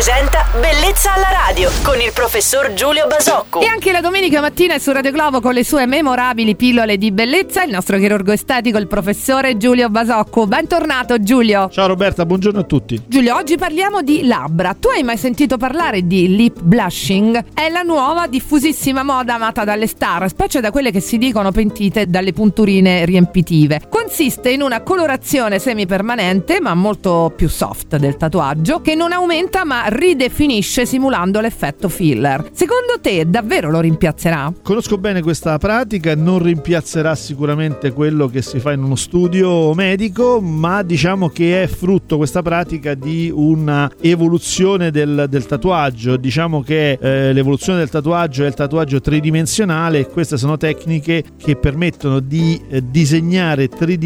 presenta Bellezza alla radio con il professor Giulio Basocco. E anche la domenica mattina è su Radio Globo con le sue memorabili pillole di bellezza il nostro chirurgo estetico, il professore Giulio Basocco. Bentornato Giulio. Ciao Roberta, buongiorno a tutti. Giulio, oggi parliamo di labbra. Tu hai mai sentito parlare di lip blushing? È la nuova diffusissima moda amata dalle star, specie da quelle che si dicono pentite dalle punturine riempitive. Consiste in una colorazione semipermanente, ma molto più soft del tatuaggio, che non aumenta ma ridefinisce simulando l'effetto filler. Secondo te davvero lo rimpiazzerà? Conosco bene questa pratica, non rimpiazzerà sicuramente quello che si fa in uno studio medico, ma diciamo che è frutto questa pratica di una evoluzione del, del tatuaggio. Diciamo che eh, l'evoluzione del tatuaggio è il tatuaggio tridimensionale e queste sono tecniche che permettono di eh, disegnare tridimensionalmente,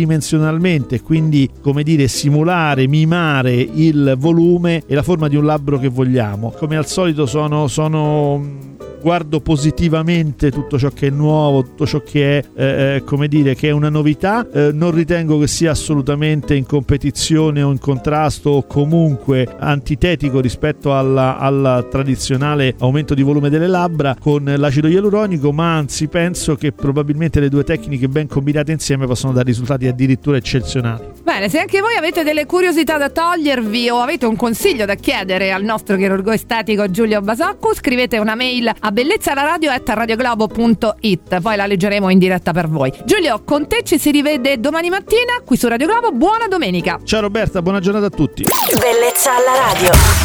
quindi come dire simulare, mimare il volume e la forma di un labbro che vogliamo. Come al solito sono, sono guardo positivamente tutto ciò che è nuovo, tutto ciò che è, eh, eh, come dire, che è una novità. Eh, non ritengo che sia assolutamente in competizione o in contrasto o comunque antitetico rispetto al tradizionale aumento di volume delle labbra con l'acido ialuronico, ma anzi penso che probabilmente le due tecniche ben combinate insieme possono dare risultati addirittura eccezionali. Bene, se anche voi avete delle curiosità da togliervi o avete un consiglio da chiedere al nostro chirurgo estetico Giulio Basacco, scrivete una mail a bellezzalaradio.it poi la leggeremo in diretta per voi. Giulio, con te ci si rivede domani mattina qui su Radio Globo. Buona domenica! Ciao Roberta, buona giornata a tutti. Bellezza alla radio.